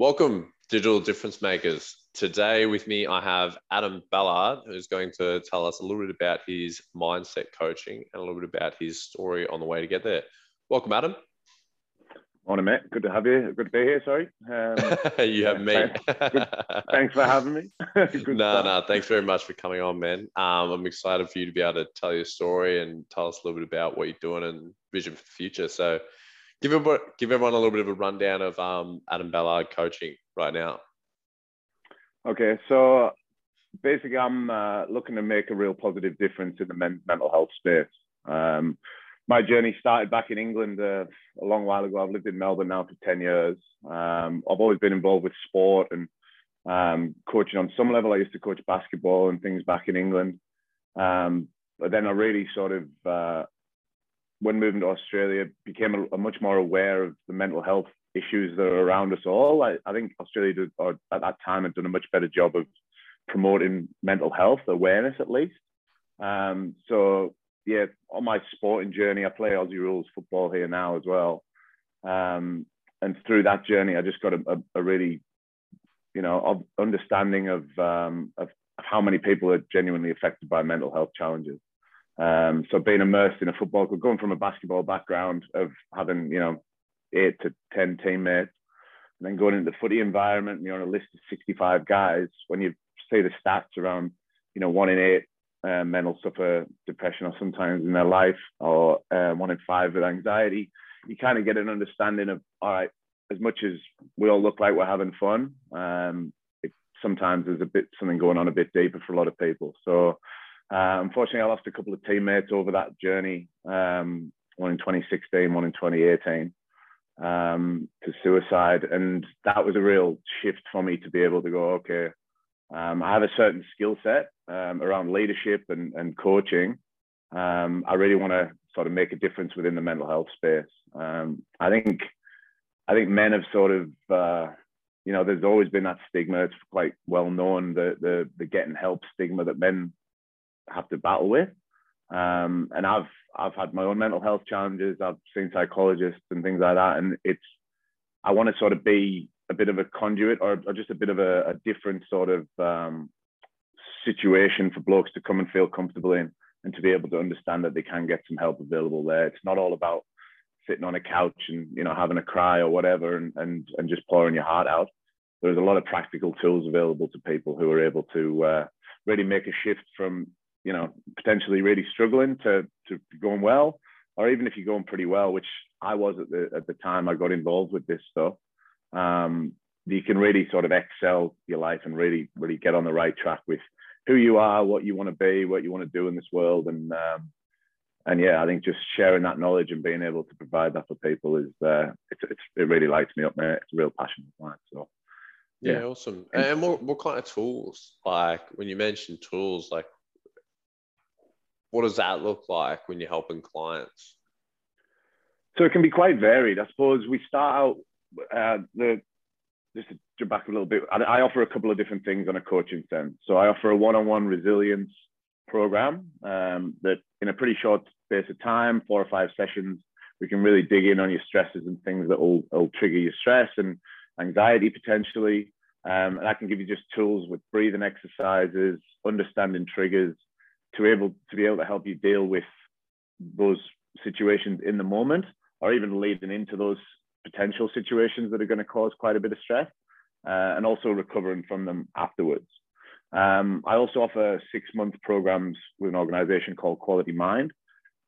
Welcome, digital difference makers. Today with me, I have Adam Ballard, who's going to tell us a little bit about his mindset coaching and a little bit about his story on the way to get there. Welcome, Adam. Morning, mate. Good to have you. Good to be here. Sorry. Um, you have me. Thanks for having me. no, no. Thanks very much for coming on, man. Um, I'm excited for you to be able to tell your story and tell us a little bit about what you're doing and vision for the future. So, give everyone, give everyone a little bit of a rundown of um, Adam Ballard coaching right now. Okay, so basically, I'm uh, looking to make a real positive difference in the men- mental health space. Um, my journey started back in England uh, a long while ago. I've lived in Melbourne now for 10 years. Um, I've always been involved with sport and um, coaching on some level. I used to coach basketball and things back in England. Um, but then I really sort of uh, when moving to Australia, became a, a, much more aware of the mental health issues that are around us all. I, I think Australia did, or at that time had done a much better job of promoting mental health awareness, at least. Um, so yeah, on my sporting journey, I play Aussie rules football here now as well. Um, and through that journey, I just got a, a, a really, you know, understanding of, um, of how many people are genuinely affected by mental health challenges. Um, so being immersed in a football, club, going from a basketball background of having, you know, eight to 10 teammates, and then going into the footy environment, and you're on a list of 65 guys, when you see the stats around, you know, one in eight uh, men will suffer depression or sometimes in their life, or uh, one in five with anxiety, you kind of get an understanding of, all right, as much as we all look like we're having fun, um, it, sometimes there's a bit something going on a bit deeper for a lot of people. So uh, unfortunately, I lost a couple of teammates over that journey. Um, one in 2016, one in 2018, um, to suicide, and that was a real shift for me to be able to go, okay, um, I have a certain skill set um, around leadership and, and coaching. Um, I really want to sort of make a difference within the mental health space. Um, I think I think men have sort of uh, you know, there's always been that stigma. It's quite well known the the the getting help stigma that men have to battle with. Um, and I've I've had my own mental health challenges. I've seen psychologists and things like that, and it's I want to sort of be a bit of a conduit or, or just a bit of a, a different sort of um, situation for blokes to come and feel comfortable in, and to be able to understand that they can get some help available there. It's not all about sitting on a couch and you know having a cry or whatever and and, and just pouring your heart out. There's a lot of practical tools available to people who are able to uh, really make a shift from you know, potentially really struggling to to going well, or even if you're going pretty well, which I was at the at the time I got involved with this stuff, um, you can really sort of excel your life and really really get on the right track with who you are, what you want to be, what you want to do in this world, and um, and yeah, I think just sharing that knowledge and being able to provide that for people is uh, it's, it's it really lights me up, man. It's a real passion of mine. So. Yeah, yeah awesome. And what, what kind of tools? Like when you mentioned tools, like what does that look like when you're helping clients? So it can be quite varied. I suppose we start out uh, the just to jump back a little bit. I, offer a couple of different things on a coaching sense. So I offer a one-on-one resilience program um, that in a pretty short space of time, four or five sessions, we can really dig in on your stresses and things that will, will trigger your stress and anxiety potentially. Um, and I can give you just tools with breathing exercises, understanding triggers, to able to be able to help you deal with those situations in the moment or even leading into those potential situations that are going to cause quite a bit of stress uh, and also recovering from them afterwards. Um, I also offer six month programs with an organization called Quality Mind,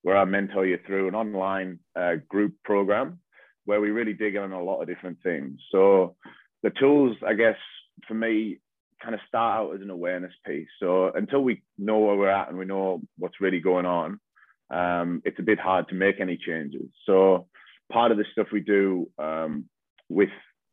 where I mentor you through an online uh, group program where we really dig in on a lot of different things. So, the tools, I guess, for me, kind of start out as an awareness piece. So until we know where we're at and we know what's really going on, um, it's a bit hard to make any changes. So part of the stuff we do um, with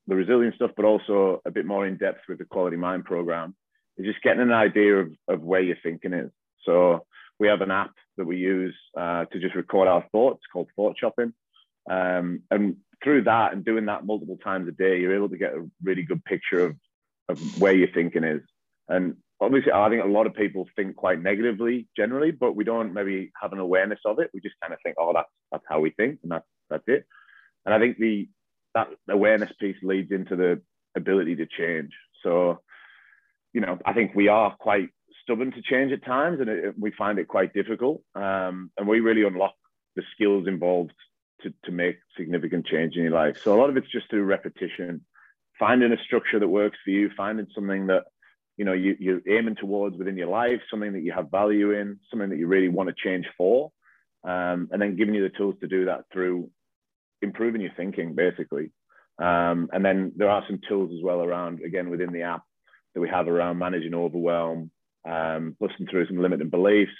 the resilience stuff, but also a bit more in depth with the Quality Mind program, is just getting an idea of, of where your thinking is. So we have an app that we use uh, to just record our thoughts called Thought Shopping. Um, and through that and doing that multiple times a day, you're able to get a really good picture of of where your thinking is. And obviously, I think a lot of people think quite negatively generally, but we don't maybe have an awareness of it. We just kind of think, oh, that's that's how we think, and that's that's it. And I think the that awareness piece leads into the ability to change. So, you know, I think we are quite stubborn to change at times, and it, we find it quite difficult. Um, and we really unlock the skills involved to, to make significant change in your life. So a lot of it's just through repetition, finding a structure that works for you, finding something that you know you, you're aiming towards within your life, something that you have value in, something that you really want to change for, um, and then giving you the tools to do that through improving your thinking, basically. Um, and then there are some tools as well around, again, within the app that we have around managing overwhelm, um, busting through some limiting beliefs.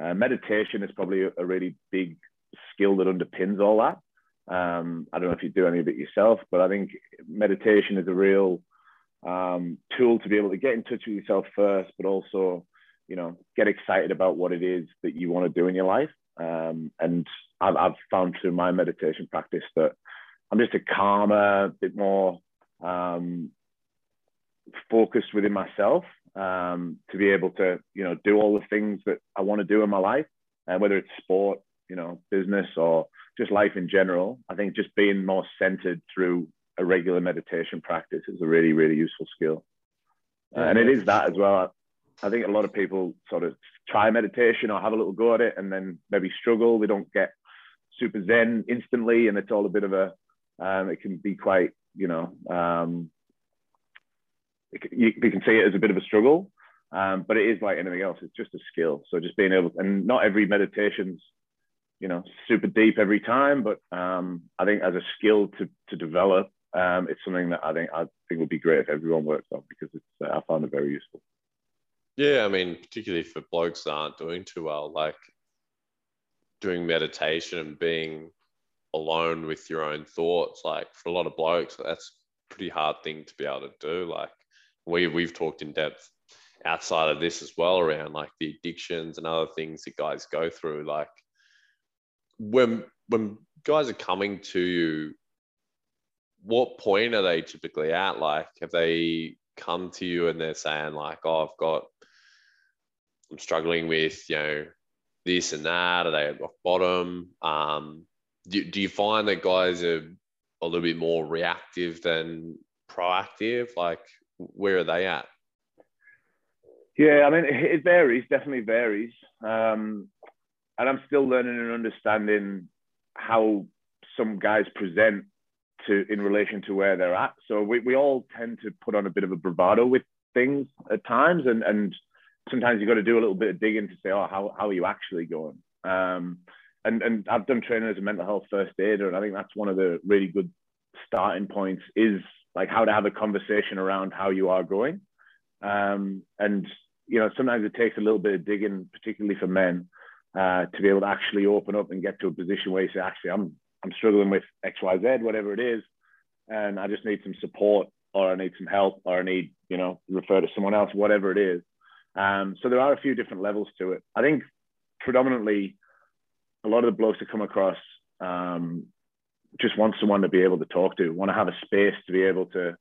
Uh, meditation is probably a, a, really big skill that underpins all that. Um, I don't know if you do any of it yourself, but I think meditation is a real um, tool to be able to get in touch with yourself first, but also, you know, get excited about what it is that you want to do in your life. Um, and I've, I've, found through my meditation practice that I'm just a calmer, bit more um, focused within myself um, to be able to, you know, do all the things that I want to do in my life, and uh, whether it's sport, you know, business or just life in general. I think just being more centered through a regular meditation practice is a really, really useful skill. Uh, and it is that as well. I think a lot of people sort of try meditation or have a little go at it and then maybe struggle. They don't get super zen instantly, and it's all a bit of a. Um, it can be quite, you know, um, it, you, you, can see it as a bit of a struggle, um, but it is like anything else. It's just a skill. So just being able, and not every meditation's, you know, super deep every time, but um, I think as a skill to to develop, um, it's something that I think I think would be great if everyone works on because it's uh, I found it very useful. Yeah, I mean, particularly for blokes that aren't doing too well, like doing meditation and being alone with your own thoughts. Like for a lot of blokes, that's pretty hard thing to be able to do. Like we we've talked in depth outside of this as well around like the addictions and other things that guys go through. Like when when guys are coming to you, what point are they typically at? Like have they come to you and they're saying like, oh, I've got I'm struggling with, you know, this and that? Are they at rock bottom? Um, do, do you find that guys are a little bit more reactive than proactive? Like, where are they at? Yeah, I mean, it varies, definitely varies. Um, and I'm still learning and understanding how some guys present to in relation to where they're at. So we, we all tend to put on a bit of a bravado with things at times and and sometimes you've got to do a little bit of digging to say, oh, how, how are you actually going? Um, and, and I've done training as a mental health first aider, and I think that's one of the really good starting points is like how to have a conversation around how you are going. Um, and, you know, sometimes it takes a little bit of digging, particularly for men, uh, to be able to actually open up and get to a position where you say, actually, I'm, I'm struggling with X, Y, Z, whatever it is, and I just need some support or I need some help or I need, you know, refer to someone else, whatever it is. Um, so there are a few different levels to it. I think predominantly a lot of the blokes that come across um, just want someone to be able to talk to, want to have a space to be able to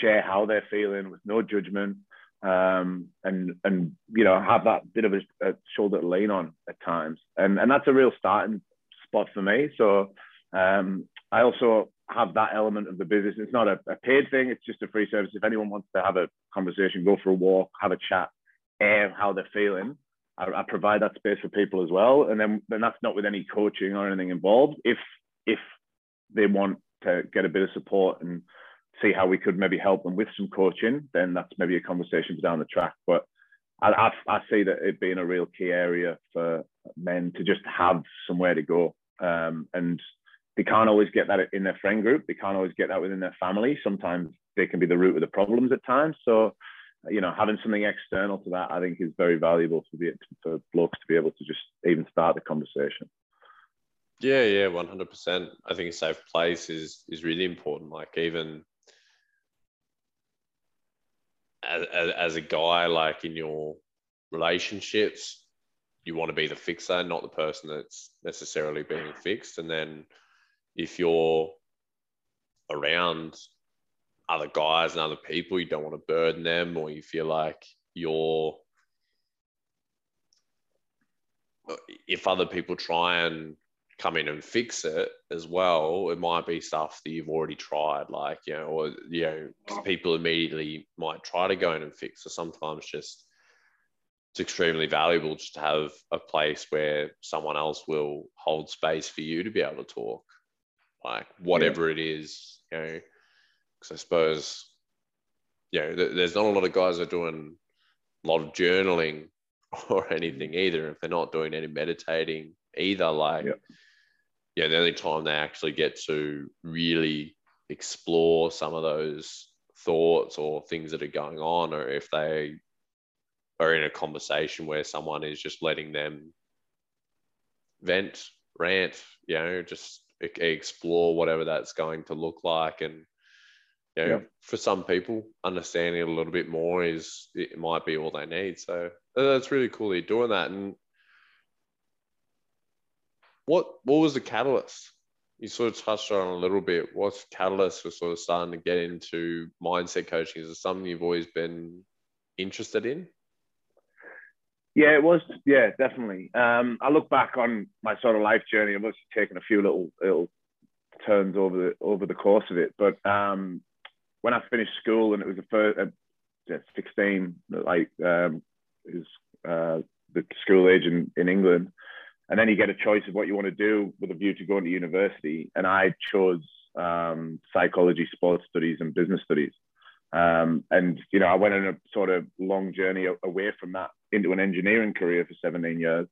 share how they're feeling with no judgment, um, and and you know have that bit of a, a, shoulder to lean on at times, and and that's a real starting spot for me. So um, I also have that element of the business. It's not a, a paid thing; it's just a free service. If anyone wants to have a conversation, go for a walk, have a chat, air how they're feeling. I, I, provide that space for people as well, and then then that's not with any coaching or anything involved. If if they want to get a bit of support and see how we could maybe help them with some coaching, then that's maybe a conversation down the track. But I, I, I see that it being a real key area for men to just have somewhere to go. Um, and they can't always get that in their friend group. They can't always get that within their family. Sometimes they can be the root of the problems at times. So you know, having something external to that, I think, is very valuable for be for blokes to be able to just even start the conversation. Yeah, yeah, one hundred percent. I think a safe place is is really important. Like even as, as, a guy, like in your relationships, you want to be the fixer, not the person that's necessarily being fixed. And then if you're around other guys and other people. You don't want to burden them, or you feel like you're. If other people try and come in and fix it as well. It might be stuff that you've already tried, like, you know, or, you know, people immediately might try to go in and fix. So sometimes just it's extremely valuable just to have a place where someone else will hold space for you to be able to talk, like whatever yeah. it is, you know, because I suppose, you know, there's not a lot of guys that are doing a lot of journaling or anything either. If they're not doing any meditating either, like, yeah, the only time they actually get to really explore some of those thoughts or things that are going on, or if they are in a conversation where someone is just letting them vent, rant, you know, just explore whatever that's going to look like. And, you know, yeah. for some people, understanding it a little bit more is, it might be all they need. So uh, that's really cool that you're doing that. And what what was the catalyst? You sort of touched on a little bit. What's catalyst for sort of starting to get into mindset coaching? Is it something you've always been interested in? Yeah, it was. Yeah, definitely. Um, I look back on my sort of life journey. I've obviously taken a few little little turns over the over the course of it. But um, when I finished school and it was the first uh, 16, like um, is uh, the school age in, in England, and then you get a choice of what you want to do with a view to going to university. And I chose um, psychology, sports studies, and business studies. Um, and you know, I went on a sort of long journey away from that into an engineering career for 17 years.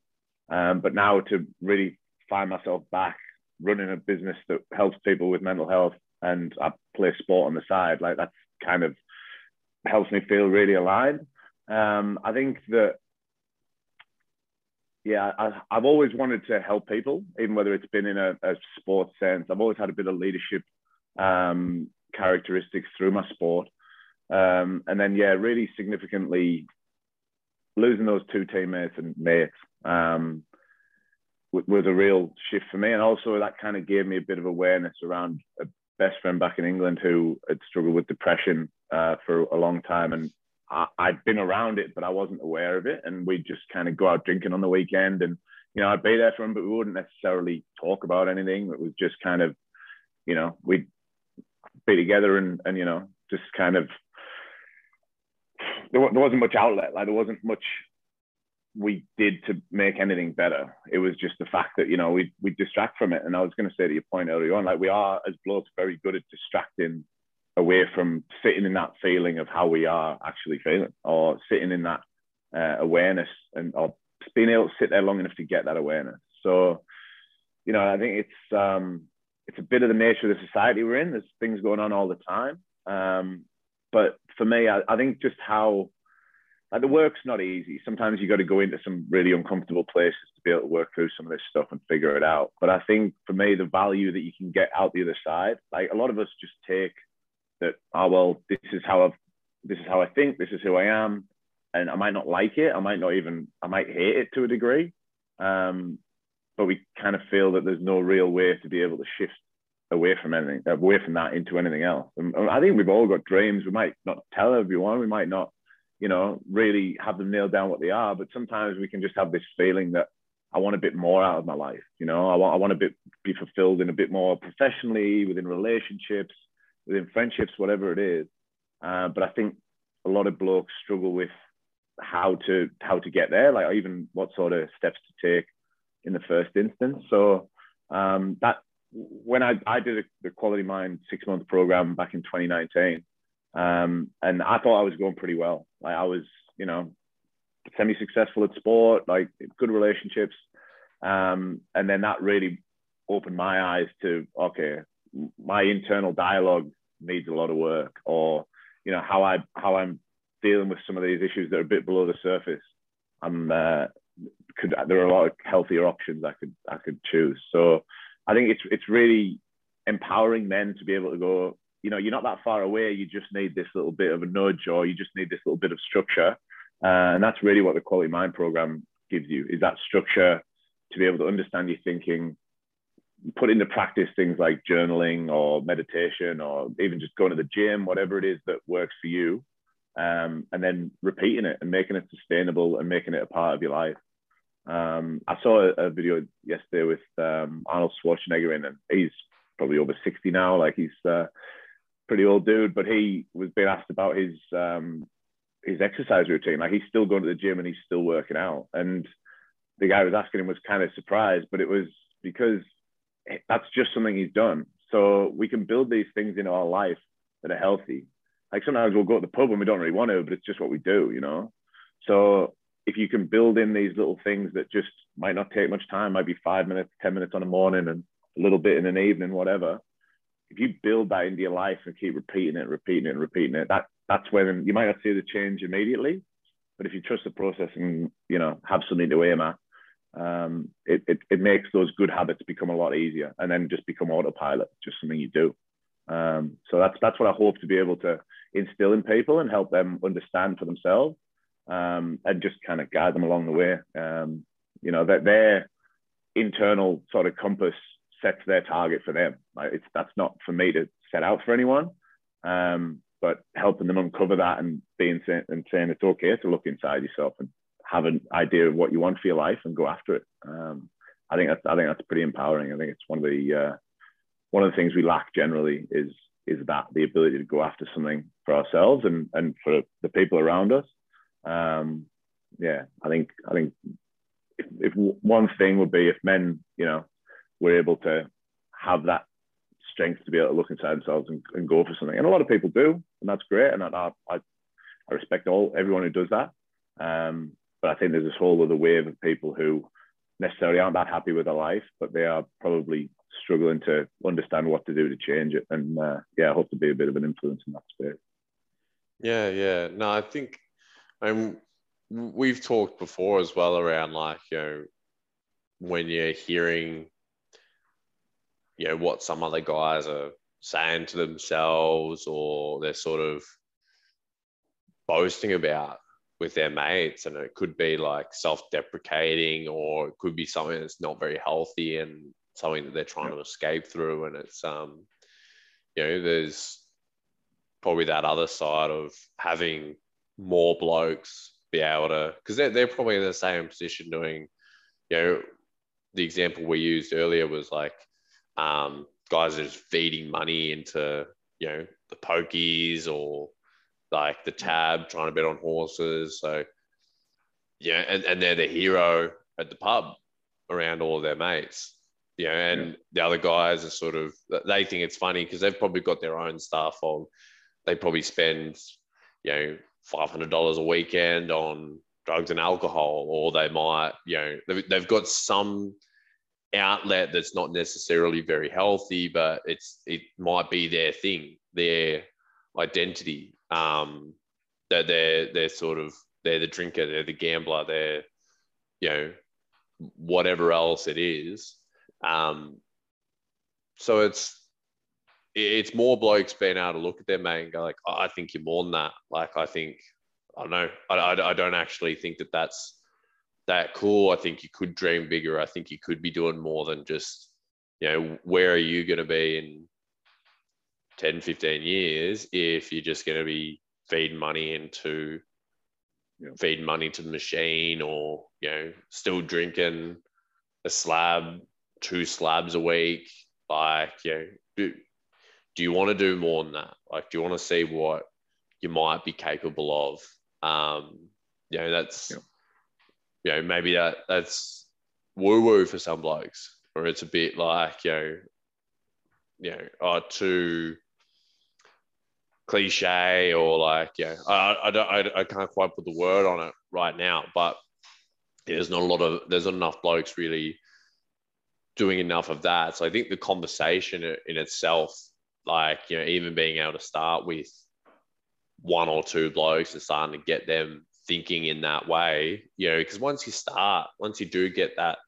Um, but now to really find myself back running a business that helps people with mental health, and I play sport on the side, like that's kind of helps me feel really aligned. Um, I think that yeah, I, have always wanted to help people, even whether it's been in a, a sports sense. I've always had a bit of leadership um, characteristics through my sport. Um, and then, yeah, really significantly losing those two teammates and mates um, was a real shift for me. And also, that kind of gave me a bit of awareness around a best friend back in England who had struggled with depression uh, for a long time and I, I'd been around it, but I wasn't aware of it. And we'd just kind of go out drinking on the weekend. And, you know, I'd be there for him, but we wouldn't necessarily talk about anything. It was just kind of, you know, we'd be together and, and you know, just kind of, there, there wasn't much outlet. Like there wasn't much we did to make anything better. It was just the fact that, you know, we we distract from it. And I was going to say to your point earlier on, like we are as blokes very good at distracting away from sitting in that feeling of how we are actually feeling or sitting in that uh, awareness and or being able to sit there long enough to get that awareness. So you know i think it's um it's a bit of the nature of the society we're in. There's things going on all the time. Um but for me i, I think just how like the work's not easy. Sometimes you got to go into some really uncomfortable places to be able to work through some of this stuff and figure it out. But i think for me the value that you can get out the other side like a lot of us just take that oh well this is how I've this is how I think this is who I am and I might not like it I might not even I might hate it to a degree. Um, but we kind of feel that there's no real way to be able to shift away from anything away from that into anything else. And I think we've all got dreams. We might not tell everyone. We might not you know really have them nailed down what they are but sometimes we can just have this feeling that I want a bit more out of my life you know? I want I want to be, be fulfilled in a bit more professionally within relationships within friendships, whatever it is. Uh, but I think a lot of blokes struggle with how to how to get there, like even what sort of steps to take in the first instance. So um, that when I, I did a, the Quality Mind six month program back in 2019, um, and I thought I was going pretty well. Like I was, you know, semi successful at sport, like good relationships, um, and then that really opened my eyes to okay, my internal dialogue needs a lot of work or you know how i how i'm dealing with some of these issues that are a bit below the surface. I'm uh, could there are a lot of healthier options i could i could choose. So i think it's it's really empowering men to be able to go you know you're not that far away you just need this little bit of a nudge or you just need this little bit of structure. Uh, and that's really what the quality mind program gives you is that structure to be able to understand your thinking put into practice things like journaling or meditation or even just going to the gym, whatever it is that works for you, um, and then repeating it and making it sustainable and making it a part of your life. Um, I saw a, a, video yesterday with um, Arnold Schwarzenegger in, and he's probably over 60 now. Like he's uh, pretty old dude, but he was being asked about his um, his exercise routine. Like he's still going to the gym and he's still working out. And the guy was asking him was kind of surprised, but it was because that's just something he's done. So we can build these things in our life that are healthy. Like sometimes we'll go to the pub and we don't really want to, but it's just what we do, you know. So if you can build in these little things that just might not take much time, might be five minutes, ten minutes on a morning, and a little bit in an evening, whatever. If you build that into your life and keep repeating it, repeating it, and repeating it, that that's when you might not see the change immediately, but if you trust the process and you know have something to aim at, um, it, it, it makes those good habits become a lot easier and then just become autopilot, just something you do. Um, so that's that's what I hope to be able to instill in people and help them understand for themselves um, and just kind of guide them along the way. Um, you know that their internal sort of compass sets their target for them. Like it's that's not for me to set out for anyone, um, but helping them uncover that and being and saying it's okay to look inside yourself and have an idea of what you want for your life and go after it. Um, I think that's I think that's pretty empowering. I think it's one of the uh, one of the things we lack generally is is that the ability to go after something for ourselves and and for the people around us. Um, yeah, I think I think if, if one thing would be if men, you know, were able to have that strength to be able to look inside themselves and, and go for something, and a lot of people do, and that's great, and I I, I respect all everyone who does that. Um, but I think there's this whole other wave of people who necessarily aren't that happy with their life, but they are probably struggling to understand what to do to change it. And uh, yeah, I hope to be a bit of an influence in that space. Yeah, yeah. No, I think um, we've talked before as well around like, you know, when you're hearing, you know, what some other guys are saying to themselves or they're sort of boasting about with their mates and it could be like self-deprecating or it could be something that's not very healthy and something that they're trying to escape through and it's um you know there's probably that other side of having more blokes be able to because they're, they're probably in the same position doing you know the example we used earlier was like um, guys are just feeding money into you know the pokies or like the TAB trying to bet on horses so yeah and, and they're the hero at the pub around all of their mates you know, and yeah. the other guys are sort of they think it's funny because they've probably got their own stuff on. They probably spend, you know, five hundred dollars a weekend on drugs and alcohol, or they might, you know, they've, they've got some outlet that's not necessarily very healthy, but it's it might be their thing, their identity. Um, that they're they're sort of they're the drinker, they're the gambler, they're you know whatever else it is um, so it's it's more blokes being able to look at their mate and go like, oh, I think you're more than that. Like I think I don't know. I, I, I don't actually think that that's that cool. I think you could dream bigger. I think you could be doing more than just, you know, where are you going to be in 10, 15 years if you're just going to be feeding money into, know, feeding money to the machine or, you know, still drinking a slab two slabs a week? Like, you know, do, do you want to do more than that? Like, do you want to see what you might be capable of? Um, you know, that's, yeah. you know, maybe that that's woo woo for some blokes, or it's a bit like, you know, you know, oh, too cliche or like, yeah, I, I don't, I, I can't quite put the word on it right now, but there's not a lot of, there's not enough blokes really doing enough of that. So I think the conversation in itself, like, you know, even being able to start with one or two blokes and starting to get them thinking in that way, you know, because once you start, once you do get that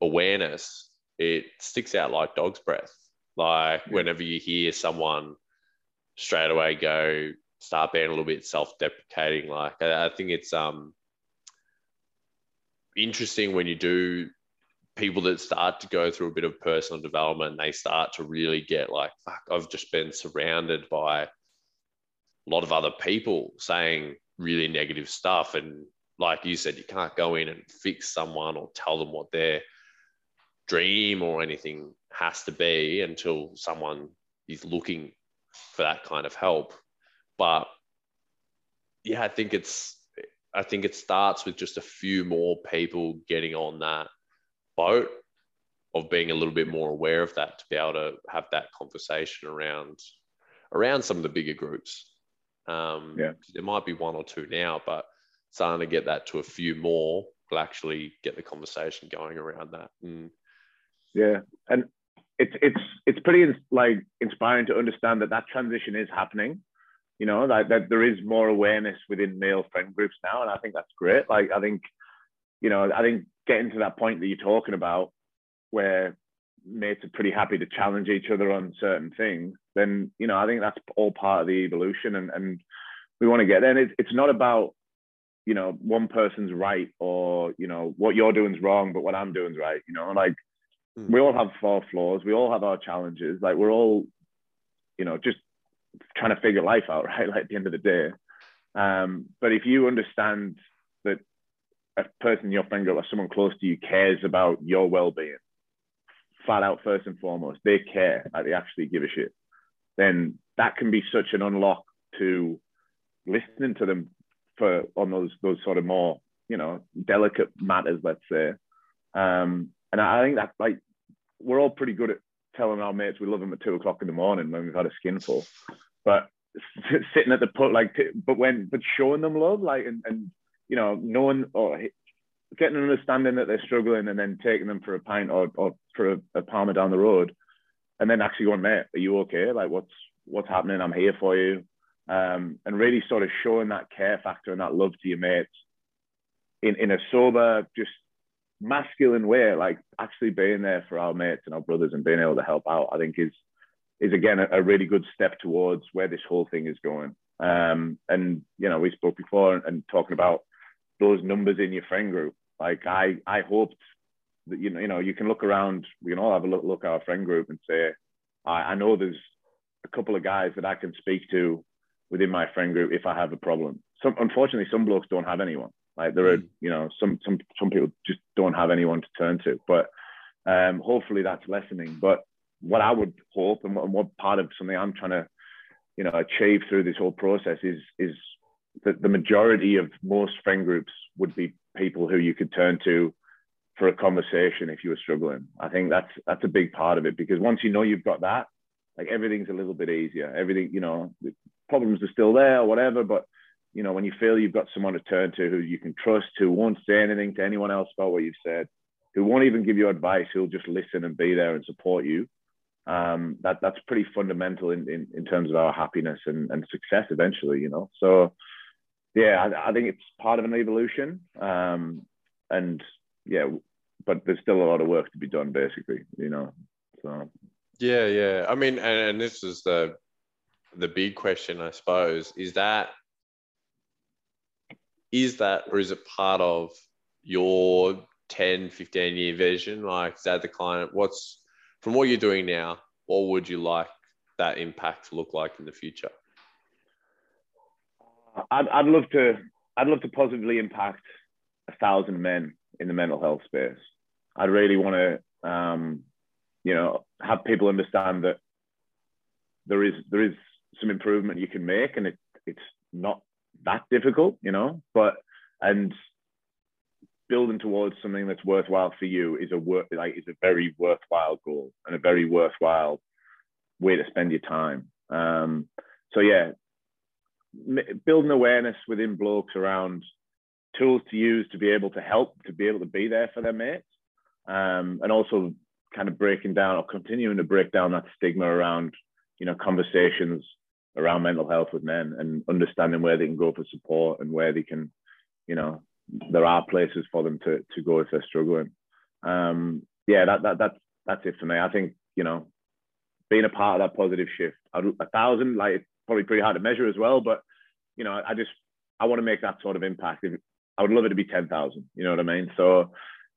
awareness, it sticks out like dog's breath. Like yeah. whenever you hear someone straight away go, start being a little bit self-deprecating, like I, I think it's um interesting when you do people that start to go through a bit of personal development, they start to really get like, fuck, I've just been surrounded by a lot of other people saying really negative stuff. And like you said, you can't go in and fix someone or tell them what their dream or anything has to be until someone is looking for that kind of help. But yeah, I think it's I think it starts with just a few more people getting on that boat of being a little bit more aware of that to be able to have that conversation around around some of the bigger groups. Um, yeah. There might be one or two now, but starting to get that to a few more will actually get the conversation going around that. Mm. Yeah, and it's it's it's pretty like inspiring to understand that that transition is happening. You know, that, that there is more awareness within male friend groups now, and I think that's great. Like, I think, you know, I think getting to that point that you're talking about, where mates are pretty happy to challenge each other on certain things, then you know, I think that's all part of the evolution, and and we want to get there. And it's it's not about you know one person's right or you know what you're doing is wrong, but what I'm doing is right. You know, like mm. we all have our flaws, we all have our challenges. Like we're all, you know, just trying to figure life out, right? Like at the end of the day. Um, but if you understand that a person your friend or someone close to you cares about your well-being, flat out first and foremost, they care, like they actually give a shit, then that can be such an unlock to listening to them for on those those sort of more you know delicate matters, let's say. Um, and I think that like we're all pretty good at telling our mates we love them at two o'clock in the morning when we've had a skinful, but sitting at the put like but when but showing them love like and, and you know knowing or getting an understanding that they're struggling and then taking them for a pint or, or for a, a parma down the road and then actually going mate are you okay? Like what's what's happening? I'm here for you. Um, and really sort of showing that care factor and that love to your mates in, in a sober, just masculine way, like actually being there for our mates and our brothers and being able to help out, I think is is again a, a really good step towards where this whole thing is going. Um, and you know, we spoke before and, and talking about those numbers in your friend group. Like I I hoped that you know, you know, you can look around, we can all have a look look at our friend group and say, I, I know there's a couple of guys that I can speak to within my friend group if I have a problem. Some unfortunately, some blokes don't have anyone. Like there are, mm. you know, some some some people just don't have anyone to turn to. But um, hopefully that's lessening. But what I would hope and what, and what part of something I'm trying to, you know, achieve through this whole process is is that the majority of most friend groups would be people who you could turn to for a conversation if you were struggling. I think that's that's a big part of it because once you know you've got that, like everything's a little bit easier. Everything, you know, problems are still there or whatever, but you know, when you feel you've got someone to turn to who you can trust, who won't say anything to anyone else about what you've said, who won't even give you advice, who'll just listen and be there and support you. Um, that that's pretty fundamental in, in, in terms of our happiness and, and success eventually, you know. So yeah, I, I think it's part of an evolution. Um, and yeah, but there's still a lot of work to be done basically, you know. So yeah, yeah. I mean, and, and this is the the big question, I suppose, is that is that or is it part of your 10, 15 year vision? Like, is that the client? What's from what you're doing now, what would you like that impact to look like in the future? I'd, I'd love to I'd love to positively impact a thousand men in the mental health space. I'd really want to, um, you know, have people understand that there is there is some improvement you can make, and it, it's not that difficult, you know. But and building towards something that's worthwhile for you is a work like is a very worthwhile goal and a very worthwhile way to spend your time. Um, so yeah, building awareness within blokes around tools to use to be able to help to be able to be there for their mates, um, and also kind of breaking down or continuing to break down that stigma around you know conversations around mental health with men and understanding where they can go for support and where they can, you know, there are places for them to to go if they're struggling. Um, yeah, that that that's that's it for me. I think you know, being a part of that positive shift, a thousand like it's probably pretty hard to measure as well, but you know, I just I want to make that sort of impact. If, I would love it to be ten thousand. You know what I mean? So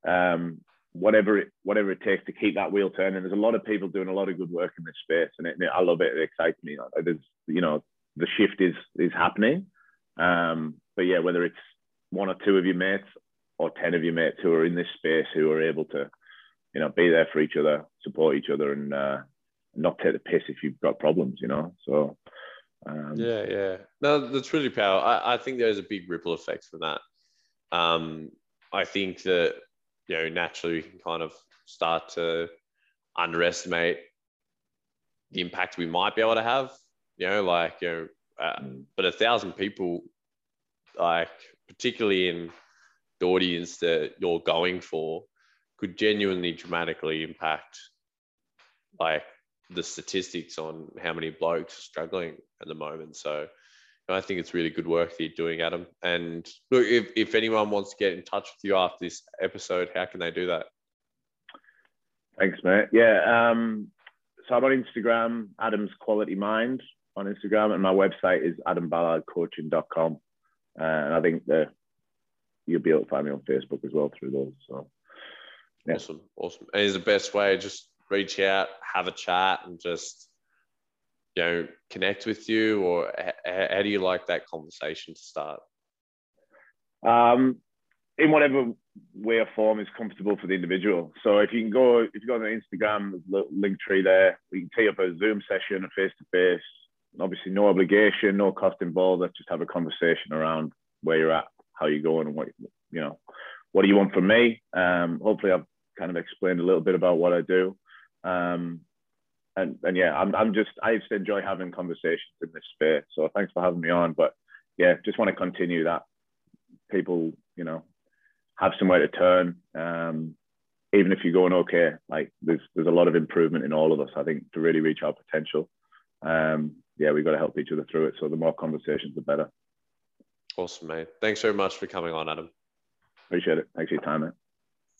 um, whatever it whatever it takes to keep that wheel turning. There's a lot of people doing a lot of good work in this space, and it, I love it. It excites me. There's you know the shift is is happening, um, but yeah, whether it's one or two of your mates or 10 of your mates who are in this space who are able to, you know, be there for each other, support each other, and uh, not take the piss if you've got problems, you know. So, um, yeah, yeah. No, that's really powerful. I, I think there's a big ripple effect from that. Um, I think that, you know, naturally we can kind of start to underestimate the impact we might be able to have, you know, like, you know, uh, mm. but a thousand people, like, particularly in the audience that you're going for, could genuinely dramatically impact, like, the statistics on how many blokes are struggling at the moment. So I think it's really good work that you're doing, Adam. And look, if, if anyone wants to get in touch with you after this episode, how can they do that? Thanks, mate. Yeah. Um, so I'm on Instagram, Adam's Quality Mind on Instagram, and my website is adamballardcoaching.com. Uh, and I think that you'll be able to find me on Facebook as well through those. So, yeah. awesome, awesome. And is the best way just reach out, have a chat, and just you know connect with you, or h- how do you like that conversation to start? Um, in whatever way or form is comfortable for the individual. So if you can go, if you go on Instagram, Linktree there, we can tee up a Zoom session, a face to face. Obviously, no obligation, no cost involved. Let's just have a conversation around where you're at, how you're going, and what you know, what do you want from me? Um, hopefully, I've kind of explained a little bit about what I do. Um, and, and yeah, I'm, I'm just, I just enjoy having conversations in this space. So thanks for having me on. But yeah, just want to continue that. People, you know, have somewhere to turn. Um, even if you're going okay, like there's there's a lot of improvement in all of us. I think to really reach our potential. Um, yeah, we've got to help each other through it. So the more conversations, the better. Awesome, mate. Thanks very much for coming on, Adam. Appreciate it. Thanks for your time, mate.